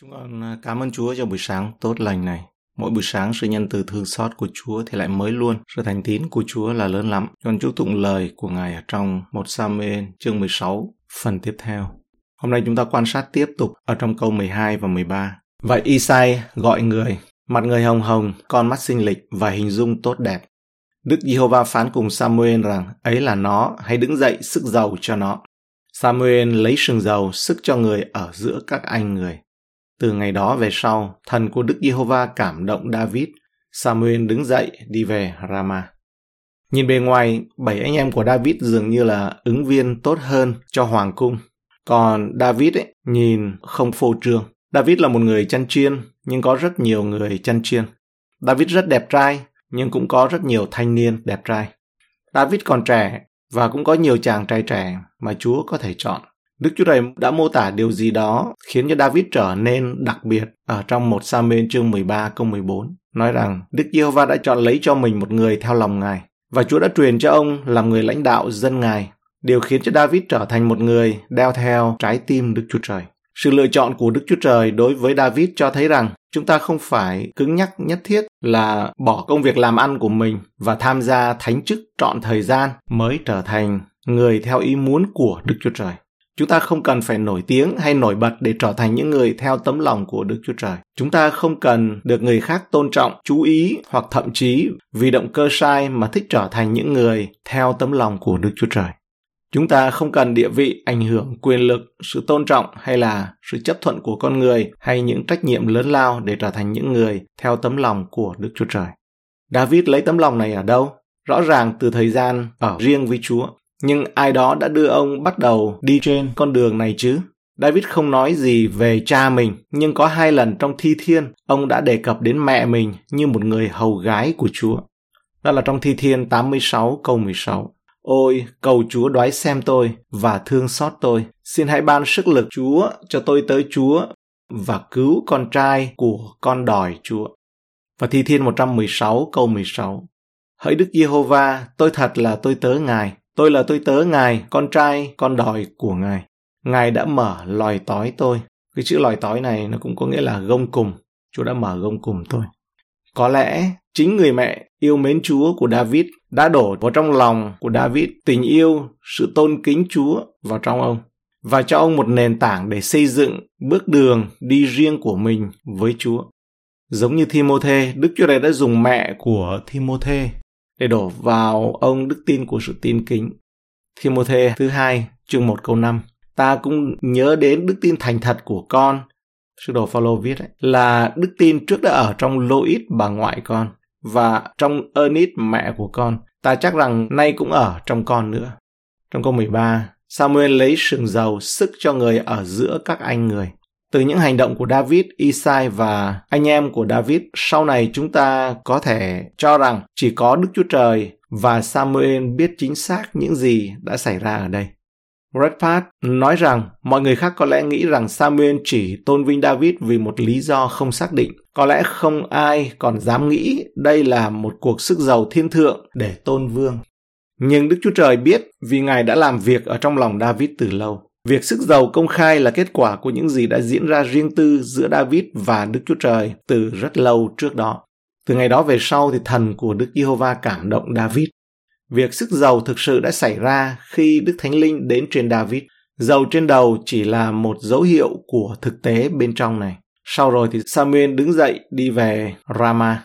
Chúng con à, cảm ơn Chúa cho buổi sáng tốt lành này. Mỗi buổi sáng sự nhân từ thương xót của Chúa thì lại mới luôn. Sự thành tín của Chúa là lớn lắm. Con chúc tụng lời của Ngài ở trong một Samuel chương 16 phần tiếp theo. Hôm nay chúng ta quan sát tiếp tục ở trong câu 12 và 13. Vậy Isai gọi người, mặt người hồng hồng, con mắt xinh lịch và hình dung tốt đẹp. Đức Giê-hô-va phán cùng Samuel rằng ấy là nó, hãy đứng dậy sức giàu cho nó. Samuel lấy sừng dầu sức cho người ở giữa các anh người. Từ ngày đó về sau, thần của Đức Giê-hô-va cảm động David. Samuel đứng dậy đi về Rama. Nhìn bề ngoài, bảy anh em của David dường như là ứng viên tốt hơn cho hoàng cung. Còn David ấy, nhìn không phô trương. David là một người chăn chiên, nhưng có rất nhiều người chăn chiên. David rất đẹp trai, nhưng cũng có rất nhiều thanh niên đẹp trai. David còn trẻ và cũng có nhiều chàng trai trẻ mà Chúa có thể chọn. Đức Chúa Trời đã mô tả điều gì đó khiến cho David trở nên đặc biệt ở trong một Samuel chương 13 câu 14. Nói rằng, Đức Giê-hô-va đã chọn lấy cho mình một người theo lòng Ngài, và Chúa đã truyền cho ông làm người lãnh đạo dân Ngài. Điều khiến cho David trở thành một người đeo theo trái tim Đức Chúa Trời. Sự lựa chọn của Đức Chúa Trời đối với David cho thấy rằng chúng ta không phải cứng nhắc, nhất thiết là bỏ công việc làm ăn của mình và tham gia thánh chức trọn thời gian mới trở thành người theo ý muốn của Đức Chúa Trời. Chúng ta không cần phải nổi tiếng hay nổi bật để trở thành những người theo tấm lòng của Đức Chúa Trời. Chúng ta không cần được người khác tôn trọng, chú ý hoặc thậm chí vì động cơ sai mà thích trở thành những người theo tấm lòng của Đức Chúa Trời. Chúng ta không cần địa vị, ảnh hưởng, quyền lực, sự tôn trọng hay là sự chấp thuận của con người hay những trách nhiệm lớn lao để trở thành những người theo tấm lòng của Đức Chúa Trời. David lấy tấm lòng này ở đâu? Rõ ràng từ thời gian ở riêng với Chúa. Nhưng ai đó đã đưa ông bắt đầu đi trên con đường này chứ? David không nói gì về cha mình, nhưng có hai lần trong thi thiên, ông đã đề cập đến mẹ mình như một người hầu gái của Chúa. Đó là trong thi thiên 86 câu 16. Ôi, cầu Chúa đoái xem tôi và thương xót tôi. Xin hãy ban sức lực Chúa cho tôi tới Chúa và cứu con trai của con đòi Chúa. Và Thi Thiên 116 câu 16. Hỡi Đức Giê-hô-va, tôi thật là tôi tớ Ngài. Tôi là tôi tớ Ngài, con trai, con đòi của Ngài. Ngài đã mở lòi tói tôi. Cái chữ lòi tói này nó cũng có nghĩa là gông cùng. Chúa đã mở gông cùng tôi. Có lẽ chính người mẹ yêu mến Chúa của David đã đổ vào trong lòng của David tình yêu, sự tôn kính Chúa vào trong ông và cho ông một nền tảng để xây dựng bước đường đi riêng của mình với Chúa. Giống như Timothée, Đức Chúa Trời đã dùng mẹ của Timothée để đổ vào ông đức tin của sự tin kính. Timôthê thứ hai, chương 1 câu 5. Ta cũng nhớ đến đức tin thành thật của con. Sư đồ Phaolô viết ấy, là đức tin trước đã ở trong Lois bà ngoại con và trong Ernest mẹ của con. Ta chắc rằng nay cũng ở trong con nữa. Trong câu 13, Samuel lấy sừng dầu sức cho người ở giữa các anh người. Từ những hành động của David, Isai và anh em của David, sau này chúng ta có thể cho rằng chỉ có Đức Chúa Trời và Samuel biết chính xác những gì đã xảy ra ở đây. Redpath nói rằng mọi người khác có lẽ nghĩ rằng Samuel chỉ tôn vinh David vì một lý do không xác định. Có lẽ không ai còn dám nghĩ đây là một cuộc sức giàu thiên thượng để tôn vương. Nhưng Đức Chúa Trời biết vì Ngài đã làm việc ở trong lòng David từ lâu. Việc sức giàu công khai là kết quả của những gì đã diễn ra riêng tư giữa David và Đức Chúa Trời từ rất lâu trước đó. Từ ngày đó về sau thì thần của Đức Giê-hô-va cảm động David. Việc sức giàu thực sự đã xảy ra khi Đức Thánh Linh đến trên David. Dầu trên đầu chỉ là một dấu hiệu của thực tế bên trong này. Sau rồi thì Samuel đứng dậy đi về Rama.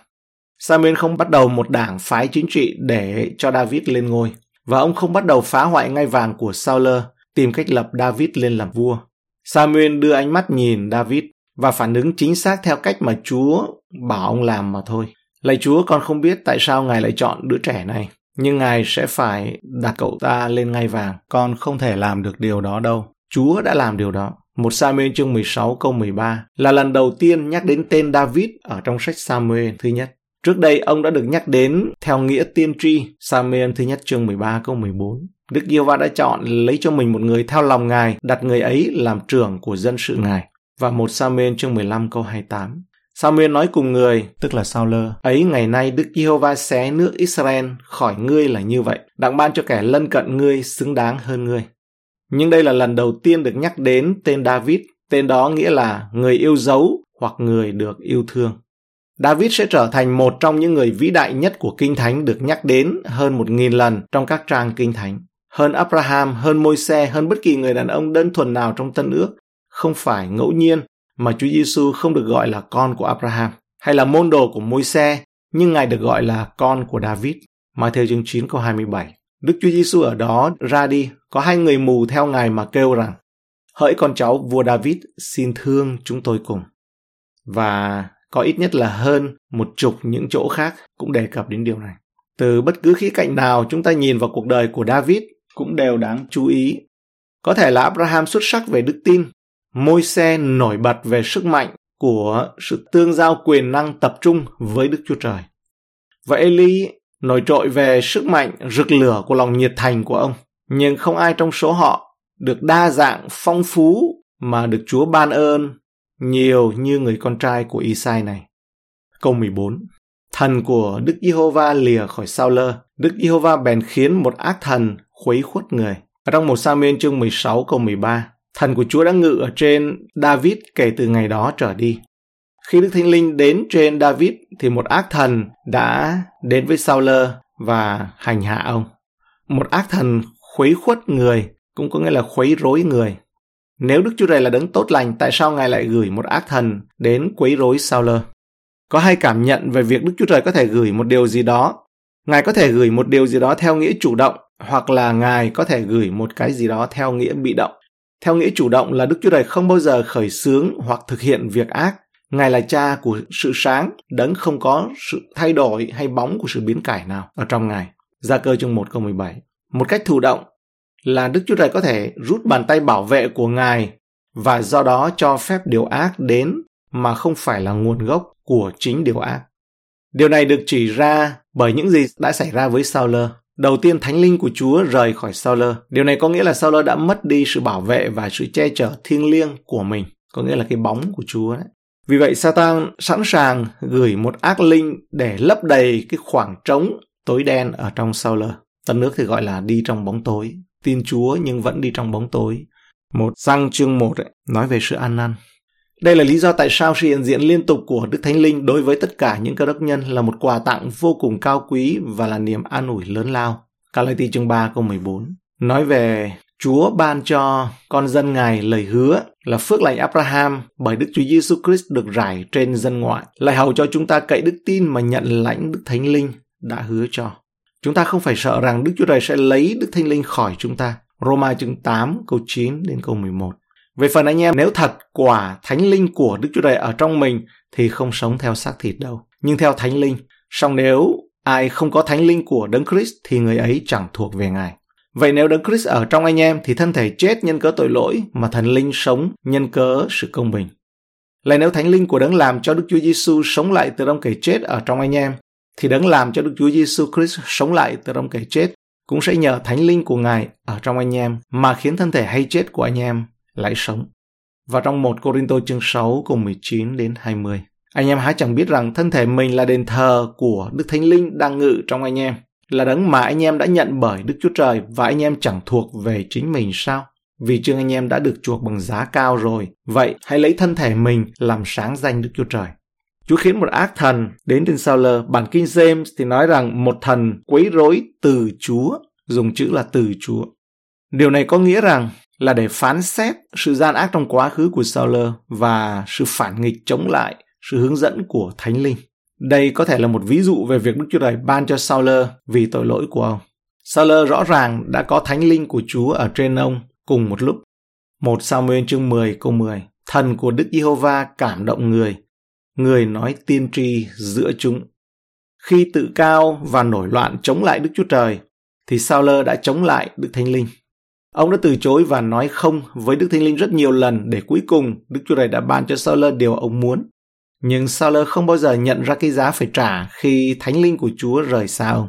Samuel không bắt đầu một đảng phái chính trị để cho David lên ngôi. Và ông không bắt đầu phá hoại ngai vàng của Sauler tìm cách lập David lên làm vua. Samuel đưa ánh mắt nhìn David và phản ứng chính xác theo cách mà Chúa bảo ông làm mà thôi. Lạy Chúa, con không biết tại sao Ngài lại chọn đứa trẻ này, nhưng Ngài sẽ phải đặt cậu ta lên ngai vàng. Con không thể làm được điều đó đâu. Chúa đã làm điều đó. Một Samuel chương 16 câu 13 là lần đầu tiên nhắc đến tên David ở trong sách Samuel thứ nhất. Trước đây ông đã được nhắc đến theo nghĩa tiên tri Samuel thứ nhất chương 13 câu 14. Đức giê va đã chọn lấy cho mình một người theo lòng Ngài, đặt người ấy làm trưởng của dân sự Ngài. Và một Samuel chương 15 câu 28. Samuel nói cùng người, tức là Sao Lơ, ấy ngày nay Đức Giê-hô-va xé nước Israel khỏi ngươi là như vậy, đặng ban cho kẻ lân cận ngươi xứng đáng hơn ngươi. Nhưng đây là lần đầu tiên được nhắc đến tên David tên đó nghĩa là người yêu dấu hoặc người được yêu thương. David sẽ trở thành một trong những người vĩ đại nhất của Kinh Thánh được nhắc đến hơn một nghìn lần trong các trang Kinh Thánh. Hơn Abraham, hơn Môi-se, hơn bất kỳ người đàn ông đơn thuần nào trong Tân ước. Không phải ngẫu nhiên mà Chúa Giêsu không được gọi là con của Abraham hay là môn đồ của Môi-se, nhưng Ngài được gọi là con của David. Matthew chương 9 câu 27. Đức Chúa Giêsu ở đó ra đi, có hai người mù theo Ngài mà kêu rằng, hỡi con cháu vua David xin thương chúng tôi cùng. Và có ít nhất là hơn một chục những chỗ khác cũng đề cập đến điều này. Từ bất cứ khía cạnh nào chúng ta nhìn vào cuộc đời của David cũng đều đáng chú ý. Có thể là Abraham xuất sắc về đức tin, môi xe nổi bật về sức mạnh của sự tương giao quyền năng tập trung với Đức Chúa Trời. Và Eli nổi trội về sức mạnh rực lửa của lòng nhiệt thành của ông. Nhưng không ai trong số họ được đa dạng phong phú mà được Chúa ban ơn nhiều như người con trai của Isai này. Câu 14 Thần của Đức Giê-hô-va lìa khỏi sao lơ, Đức Giê-hô-va bèn khiến một ác thần khuấy khuất người. Ở trong một sa chương 16 câu 13, thần của Chúa đã ngự ở trên David kể từ ngày đó trở đi. Khi Đức Thánh Linh đến trên David thì một ác thần đã đến với Saul và hành hạ ông. Một ác thần khuấy khuất người cũng có nghĩa là khuấy rối người. Nếu Đức Chúa Trời là đấng tốt lành, tại sao Ngài lại gửi một ác thần đến quấy rối Saul? Có hay cảm nhận về việc Đức Chúa Trời có thể gửi một điều gì đó? Ngài có thể gửi một điều gì đó theo nghĩa chủ động, hoặc là Ngài có thể gửi một cái gì đó theo nghĩa bị động. Theo nghĩa chủ động là Đức Chúa Trời không bao giờ khởi xướng hoặc thực hiện việc ác. Ngài là cha của sự sáng, đấng không có sự thay đổi hay bóng của sự biến cải nào ở trong Ngài. Gia cơ chương 1 câu 17. Một cách thụ động, là Đức Chúa Trời có thể rút bàn tay bảo vệ của Ngài và do đó cho phép điều ác đến mà không phải là nguồn gốc của chính điều ác. Điều này được chỉ ra bởi những gì đã xảy ra với Sauler. Đầu tiên thánh linh của Chúa rời khỏi Sauler. Điều này có nghĩa là Sauler đã mất đi sự bảo vệ và sự che chở thiêng liêng của mình, có nghĩa là cái bóng của Chúa đấy. Vì vậy Satan sẵn sàng gửi một ác linh để lấp đầy cái khoảng trống tối đen ở trong Sauler. Tân nước thì gọi là đi trong bóng tối tin Chúa nhưng vẫn đi trong bóng tối. Một răng chương 1 ấy, nói về sự an năn. Đây là lý do tại sao sự hiện diện liên tục của Đức Thánh Linh đối với tất cả những cơ đốc nhân là một quà tặng vô cùng cao quý và là niềm an ủi lớn lao. Galati chương 3 câu 14 nói về Chúa ban cho con dân Ngài lời hứa là phước lành Abraham bởi Đức Chúa Giêsu Christ được rải trên dân ngoại, lại hầu cho chúng ta cậy đức tin mà nhận lãnh Đức Thánh Linh đã hứa cho. Chúng ta không phải sợ rằng Đức Chúa Trời sẽ lấy Đức Thánh Linh khỏi chúng ta. Roma chương 8 câu 9 đến câu 11. Về phần anh em, nếu thật quả Thánh Linh của Đức Chúa Trời ở trong mình thì không sống theo xác thịt đâu, nhưng theo Thánh Linh. Song nếu ai không có Thánh Linh của Đấng Christ thì người ấy chẳng thuộc về Ngài. Vậy nếu Đấng Christ ở trong anh em thì thân thể chết nhân cớ tội lỗi mà thần linh sống nhân cớ sự công bình. Lại nếu Thánh Linh của Đấng làm cho Đức Chúa Giêsu sống lại từ trong kẻ chết ở trong anh em thì đấng làm cho Đức Chúa Giêsu Christ sống lại từ trong kẻ chết cũng sẽ nhờ thánh linh của Ngài ở trong anh em mà khiến thân thể hay chết của anh em lại sống. Và trong 1 Corinto chương 6 cùng 19 đến 20. Anh em há chẳng biết rằng thân thể mình là đền thờ của Đức Thánh Linh đang ngự trong anh em, là đấng mà anh em đã nhận bởi Đức Chúa Trời và anh em chẳng thuộc về chính mình sao? Vì chương anh em đã được chuộc bằng giá cao rồi, vậy hãy lấy thân thể mình làm sáng danh Đức Chúa Trời. Chúa khiến một ác thần đến trên sao lơ. Bản King James thì nói rằng một thần quấy rối từ Chúa, dùng chữ là từ Chúa. Điều này có nghĩa rằng là để phán xét sự gian ác trong quá khứ của Sauler và sự phản nghịch chống lại sự hướng dẫn của Thánh Linh. Đây có thể là một ví dụ về việc Đức Chúa Trời ban cho Sauler vì tội lỗi của ông. Sauler rõ ràng đã có Thánh Linh của Chúa ở trên ông cùng một lúc. Một Samuel chương 10 câu 10 Thần của Đức Giê-hô-va cảm động người người nói tiên tri giữa chúng. Khi tự cao và nổi loạn chống lại Đức Chúa Trời, thì Sauler đã chống lại Đức Thánh Linh. Ông đã từ chối và nói không với Đức Thánh Linh rất nhiều lần để cuối cùng Đức Chúa Trời đã ban cho Sao Lơ điều ông muốn. Nhưng Sao Lơ không bao giờ nhận ra cái giá phải trả khi Thánh Linh của Chúa rời xa ông.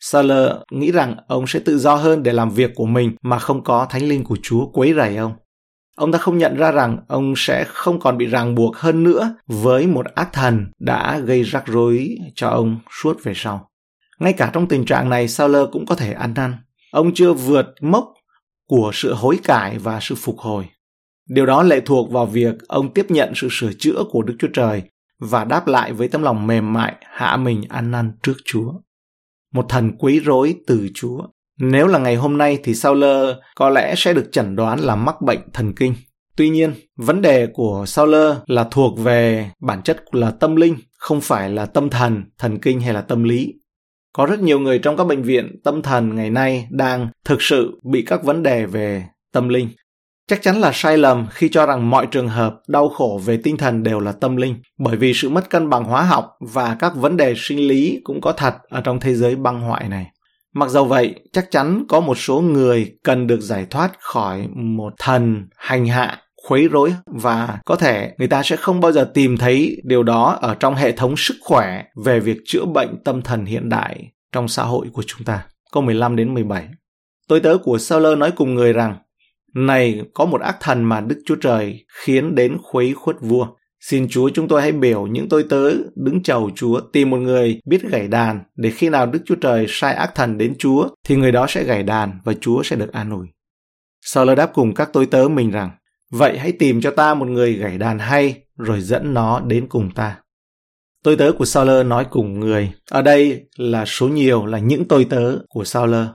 Sao Lơ nghĩ rằng ông sẽ tự do hơn để làm việc của mình mà không có Thánh Linh của Chúa quấy rầy ông. Ông ta không nhận ra rằng ông sẽ không còn bị ràng buộc hơn nữa với một ác thần đã gây rắc rối cho ông suốt về sau. Ngay cả trong tình trạng này, Sauler cũng có thể ăn năn. Ông chưa vượt mốc của sự hối cải và sự phục hồi. Điều đó lệ thuộc vào việc ông tiếp nhận sự sửa chữa của Đức Chúa Trời và đáp lại với tấm lòng mềm mại hạ mình ăn năn trước Chúa. Một thần quấy rối từ Chúa. Nếu là ngày hôm nay thì Sao Lơ có lẽ sẽ được chẩn đoán là mắc bệnh thần kinh. Tuy nhiên, vấn đề của Sao Lơ là thuộc về bản chất là tâm linh, không phải là tâm thần, thần kinh hay là tâm lý. Có rất nhiều người trong các bệnh viện tâm thần ngày nay đang thực sự bị các vấn đề về tâm linh. Chắc chắn là sai lầm khi cho rằng mọi trường hợp đau khổ về tinh thần đều là tâm linh, bởi vì sự mất cân bằng hóa học và các vấn đề sinh lý cũng có thật ở trong thế giới băng hoại này. Mặc dầu vậy, chắc chắn có một số người cần được giải thoát khỏi một thần hành hạ khuấy rối và có thể người ta sẽ không bao giờ tìm thấy điều đó ở trong hệ thống sức khỏe về việc chữa bệnh tâm thần hiện đại trong xã hội của chúng ta. Câu 15 đến 17. Tôi tớ của Sauler nói cùng người rằng, này có một ác thần mà Đức Chúa Trời khiến đến khuấy khuất vua. Xin Chúa chúng tôi hãy biểu những tôi tớ đứng chầu Chúa tìm một người biết gảy đàn để khi nào Đức Chúa Trời sai ác thần đến Chúa thì người đó sẽ gảy đàn và Chúa sẽ được an ủi. Sauler đáp cùng các tôi tớ mình rằng Vậy hãy tìm cho ta một người gảy đàn hay, rồi dẫn nó đến cùng ta. Tôi tớ của Sauler nói cùng người. Ở đây là số nhiều là những tôi tớ của Sauler.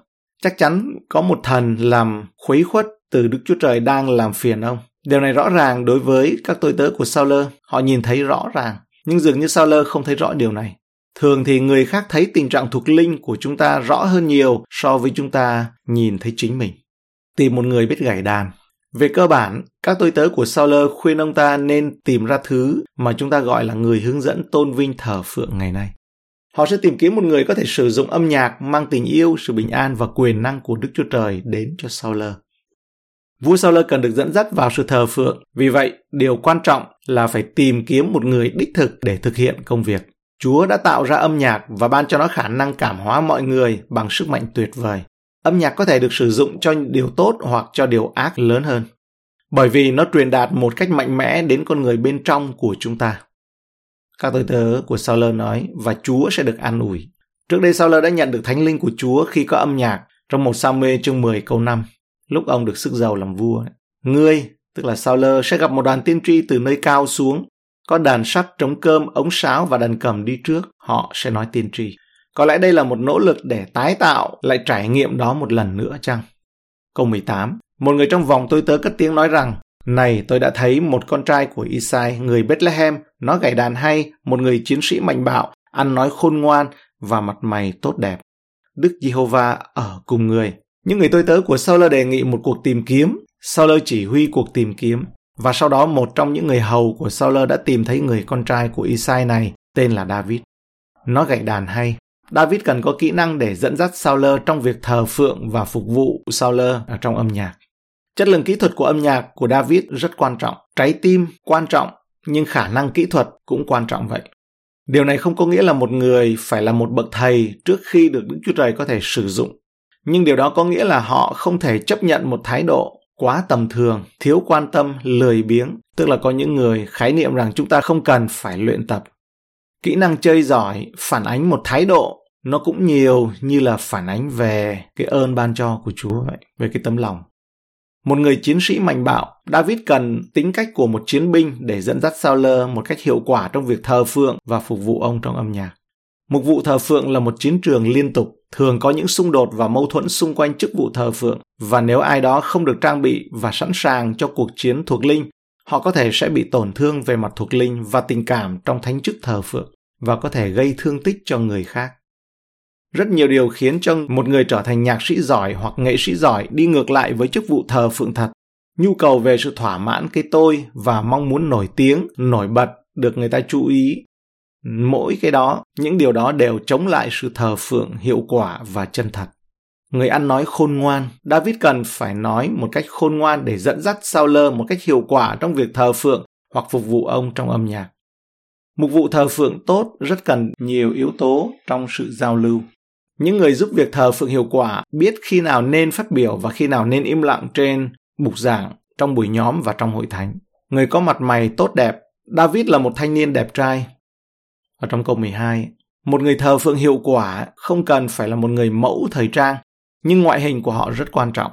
Chắc chắn có một thần làm khuấy khuất từ Đức Chúa Trời đang làm phiền ông. Điều này rõ ràng đối với các tôi tớ của Sauler. Họ nhìn thấy rõ ràng. Nhưng dường như Sauler không thấy rõ điều này. Thường thì người khác thấy tình trạng thuộc linh của chúng ta rõ hơn nhiều so với chúng ta nhìn thấy chính mình. Tìm một người biết gảy đàn về cơ bản, các tôi tớ của Sauler khuyên ông ta nên tìm ra thứ mà chúng ta gọi là người hướng dẫn tôn vinh thờ phượng ngày nay. Họ sẽ tìm kiếm một người có thể sử dụng âm nhạc mang tình yêu, sự bình an và quyền năng của Đức Chúa Trời đến cho Sauler. Vua Sauler cần được dẫn dắt vào sự thờ phượng, vì vậy điều quan trọng là phải tìm kiếm một người đích thực để thực hiện công việc. Chúa đã tạo ra âm nhạc và ban cho nó khả năng cảm hóa mọi người bằng sức mạnh tuyệt vời âm nhạc có thể được sử dụng cho điều tốt hoặc cho điều ác lớn hơn bởi vì nó truyền đạt một cách mạnh mẽ đến con người bên trong của chúng ta các tôi tớ của Sauler nói và Chúa sẽ được an ủi. Trước đây Sauler đã nhận được thánh linh của Chúa khi có âm nhạc trong một sao mê chương 10 câu 5, lúc ông được sức giàu làm vua. Ngươi, tức là Sauler, sẽ gặp một đoàn tiên tri từ nơi cao xuống, có đàn sắt, trống cơm, ống sáo và đàn cầm đi trước, họ sẽ nói tiên tri. Có lẽ đây là một nỗ lực để tái tạo lại trải nghiệm đó một lần nữa chăng? Câu 18. Một người trong vòng tôi tớ cất tiếng nói rằng, Này, tôi đã thấy một con trai của Isai, người Bethlehem, nó gảy đàn hay, một người chiến sĩ mạnh bạo, ăn nói khôn ngoan và mặt mày tốt đẹp. Đức Giê-hô-va ở cùng người. Những người tôi tớ của Sauler đề nghị một cuộc tìm kiếm. Sauler chỉ huy cuộc tìm kiếm. Và sau đó một trong những người hầu của Sauler đã tìm thấy người con trai của Isai này, tên là David. Nó gảy đàn hay, David cần có kỹ năng để dẫn dắt Sauler trong việc thờ phượng và phục vụ Sauler ở trong âm nhạc. Chất lượng kỹ thuật của âm nhạc của David rất quan trọng, trái tim quan trọng, nhưng khả năng kỹ thuật cũng quan trọng vậy. Điều này không có nghĩa là một người phải là một bậc thầy trước khi được Đức Chúa Trời có thể sử dụng. Nhưng điều đó có nghĩa là họ không thể chấp nhận một thái độ quá tầm thường, thiếu quan tâm, lười biếng, tức là có những người khái niệm rằng chúng ta không cần phải luyện tập. Kỹ năng chơi giỏi phản ánh một thái độ nó cũng nhiều như là phản ánh về cái ơn ban cho của Chúa vậy, về cái tấm lòng. Một người chiến sĩ mạnh bạo, David cần tính cách của một chiến binh để dẫn dắt Lơ một cách hiệu quả trong việc thờ phượng và phục vụ ông trong âm nhạc. Mục vụ thờ phượng là một chiến trường liên tục, thường có những xung đột và mâu thuẫn xung quanh chức vụ thờ phượng, và nếu ai đó không được trang bị và sẵn sàng cho cuộc chiến thuộc linh, họ có thể sẽ bị tổn thương về mặt thuộc linh và tình cảm trong thánh chức thờ phượng, và có thể gây thương tích cho người khác. Rất nhiều điều khiến cho một người trở thành nhạc sĩ giỏi hoặc nghệ sĩ giỏi đi ngược lại với chức vụ thờ phượng thật. Nhu cầu về sự thỏa mãn cái tôi và mong muốn nổi tiếng, nổi bật, được người ta chú ý. Mỗi cái đó, những điều đó đều chống lại sự thờ phượng hiệu quả và chân thật. Người ăn nói khôn ngoan, David cần phải nói một cách khôn ngoan để dẫn dắt sao lơ một cách hiệu quả trong việc thờ phượng hoặc phục vụ ông trong âm nhạc. Mục vụ thờ phượng tốt rất cần nhiều yếu tố trong sự giao lưu. Những người giúp việc thờ phượng hiệu quả biết khi nào nên phát biểu và khi nào nên im lặng trên bục giảng, trong buổi nhóm và trong hội thánh. Người có mặt mày tốt đẹp. David là một thanh niên đẹp trai. Ở trong câu 12, một người thờ phượng hiệu quả không cần phải là một người mẫu thời trang, nhưng ngoại hình của họ rất quan trọng.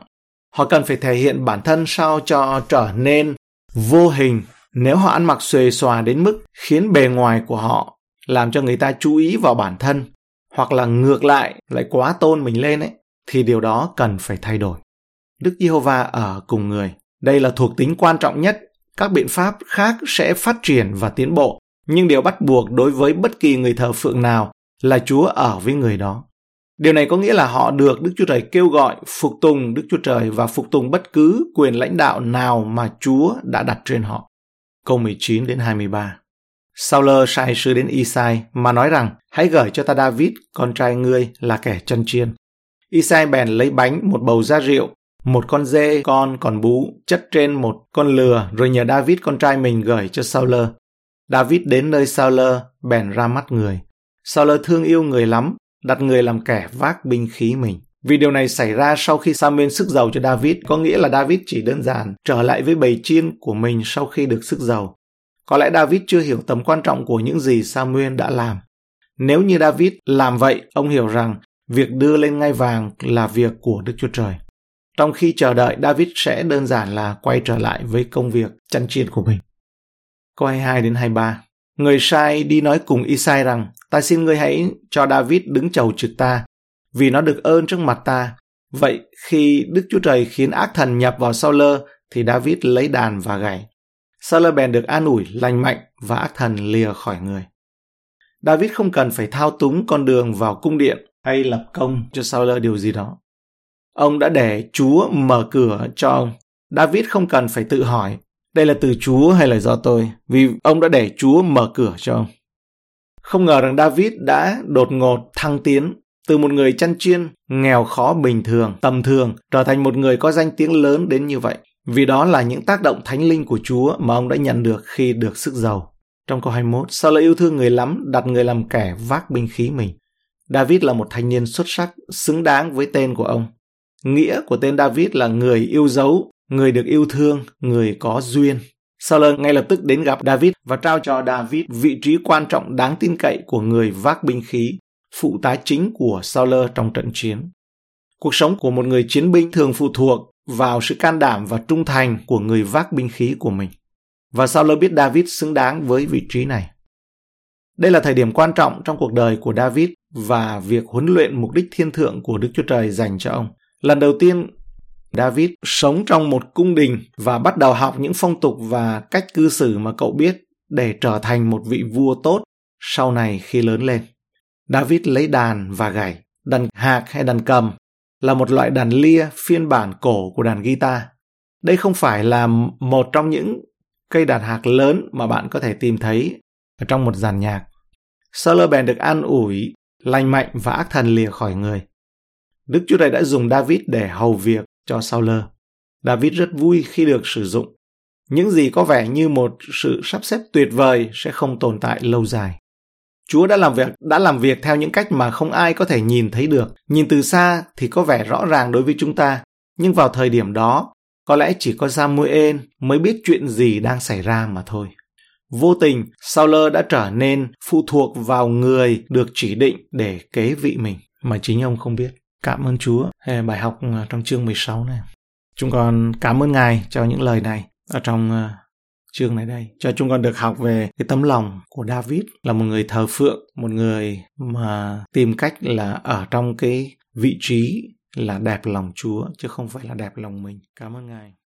Họ cần phải thể hiện bản thân sao cho trở nên vô hình nếu họ ăn mặc xuề xòa đến mức khiến bề ngoài của họ làm cho người ta chú ý vào bản thân hoặc là ngược lại lại quá tôn mình lên ấy thì điều đó cần phải thay đổi. Đức Giê-hô-va ở cùng người. Đây là thuộc tính quan trọng nhất. Các biện pháp khác sẽ phát triển và tiến bộ, nhưng điều bắt buộc đối với bất kỳ người thờ phượng nào là Chúa ở với người đó. Điều này có nghĩa là họ được Đức Chúa Trời kêu gọi phục tùng Đức Chúa Trời và phục tùng bất cứ quyền lãnh đạo nào mà Chúa đã đặt trên họ. Câu 19 đến 23 Sauler sai sứ đến Isai mà nói rằng hãy gửi cho ta David, con trai ngươi là kẻ chân chiên. Isai bèn lấy bánh, một bầu da rượu, một con dê con còn bú chất trên một con lừa rồi nhờ David con trai mình gửi cho Sauler. David đến nơi Sauler bèn ra mắt người. Sauler thương yêu người lắm, đặt người làm kẻ vác binh khí mình. Vì điều này xảy ra sau khi Samuel sức giàu cho David, có nghĩa là David chỉ đơn giản trở lại với bầy chiên của mình sau khi được sức giàu. Có lẽ David chưa hiểu tầm quan trọng của những gì Samuel đã làm. Nếu như David làm vậy, ông hiểu rằng việc đưa lên ngai vàng là việc của Đức Chúa Trời. Trong khi chờ đợi, David sẽ đơn giản là quay trở lại với công việc chăn chiên của mình. Câu 22 đến 23 Người sai đi nói cùng Isai rằng, ta xin ngươi hãy cho David đứng chầu trực ta, vì nó được ơn trước mặt ta. Vậy khi Đức Chúa Trời khiến ác thần nhập vào sau lơ, thì David lấy đàn và gảy. Saul bèn được an ủi, lành mạnh và ác thần lìa khỏi người. David không cần phải thao túng con đường vào cung điện hay lập công cho Saul điều gì đó. Ông đã để Chúa mở cửa cho ông. David không cần phải tự hỏi đây là từ Chúa hay là do tôi, vì ông đã để Chúa mở cửa cho ông. Không ngờ rằng David đã đột ngột thăng tiến từ một người chăn chiên, nghèo khó bình thường, tầm thường, trở thành một người có danh tiếng lớn đến như vậy. Vì đó là những tác động thánh linh của Chúa mà ông đã nhận được khi được sức giàu. Trong câu 21, sao lại yêu thương người lắm, đặt người làm kẻ vác binh khí mình. David là một thanh niên xuất sắc, xứng đáng với tên của ông. Nghĩa của tên David là người yêu dấu, người được yêu thương, người có duyên. Saul ngay lập tức đến gặp David và trao cho David vị trí quan trọng đáng tin cậy của người vác binh khí, phụ tá chính của Saul trong trận chiến. Cuộc sống của một người chiến binh thường phụ thuộc vào sự can đảm và trung thành của người vác binh khí của mình. Và Saul biết David xứng đáng với vị trí này. Đây là thời điểm quan trọng trong cuộc đời của David và việc huấn luyện mục đích thiên thượng của Đức Chúa Trời dành cho ông. Lần đầu tiên, David sống trong một cung đình và bắt đầu học những phong tục và cách cư xử mà cậu biết để trở thành một vị vua tốt sau này khi lớn lên. David lấy đàn và gảy, đàn hạc hay đàn cầm là một loại đàn lia phiên bản cổ của đàn guitar. Đây không phải là một trong những cây đàn hạc lớn mà bạn có thể tìm thấy ở trong một dàn nhạc. Saul bèn được an ủi, lành mạnh và ác thần lìa khỏi người. Đức Chúa Trời đã dùng David để hầu việc cho Saul. David rất vui khi được sử dụng. Những gì có vẻ như một sự sắp xếp tuyệt vời sẽ không tồn tại lâu dài. Chúa đã làm việc đã làm việc theo những cách mà không ai có thể nhìn thấy được. Nhìn từ xa thì có vẻ rõ ràng đối với chúng ta, nhưng vào thời điểm đó, có lẽ chỉ có Samuel mới biết chuyện gì đang xảy ra mà thôi. Vô tình, Saul đã trở nên phụ thuộc vào người được chỉ định để kế vị mình mà chính ông không biết. Cảm ơn Chúa. Bài học ờ, trong chương 16 này. Chúng con cảm ơn Ngài cho những lời này ở trong ờ, chương này đây. Cho chúng con được học về cái tấm lòng của David là một người thờ phượng, một người mà tìm cách là ở trong cái vị trí là đẹp lòng Chúa chứ không phải là đẹp lòng mình. Cảm ơn Ngài.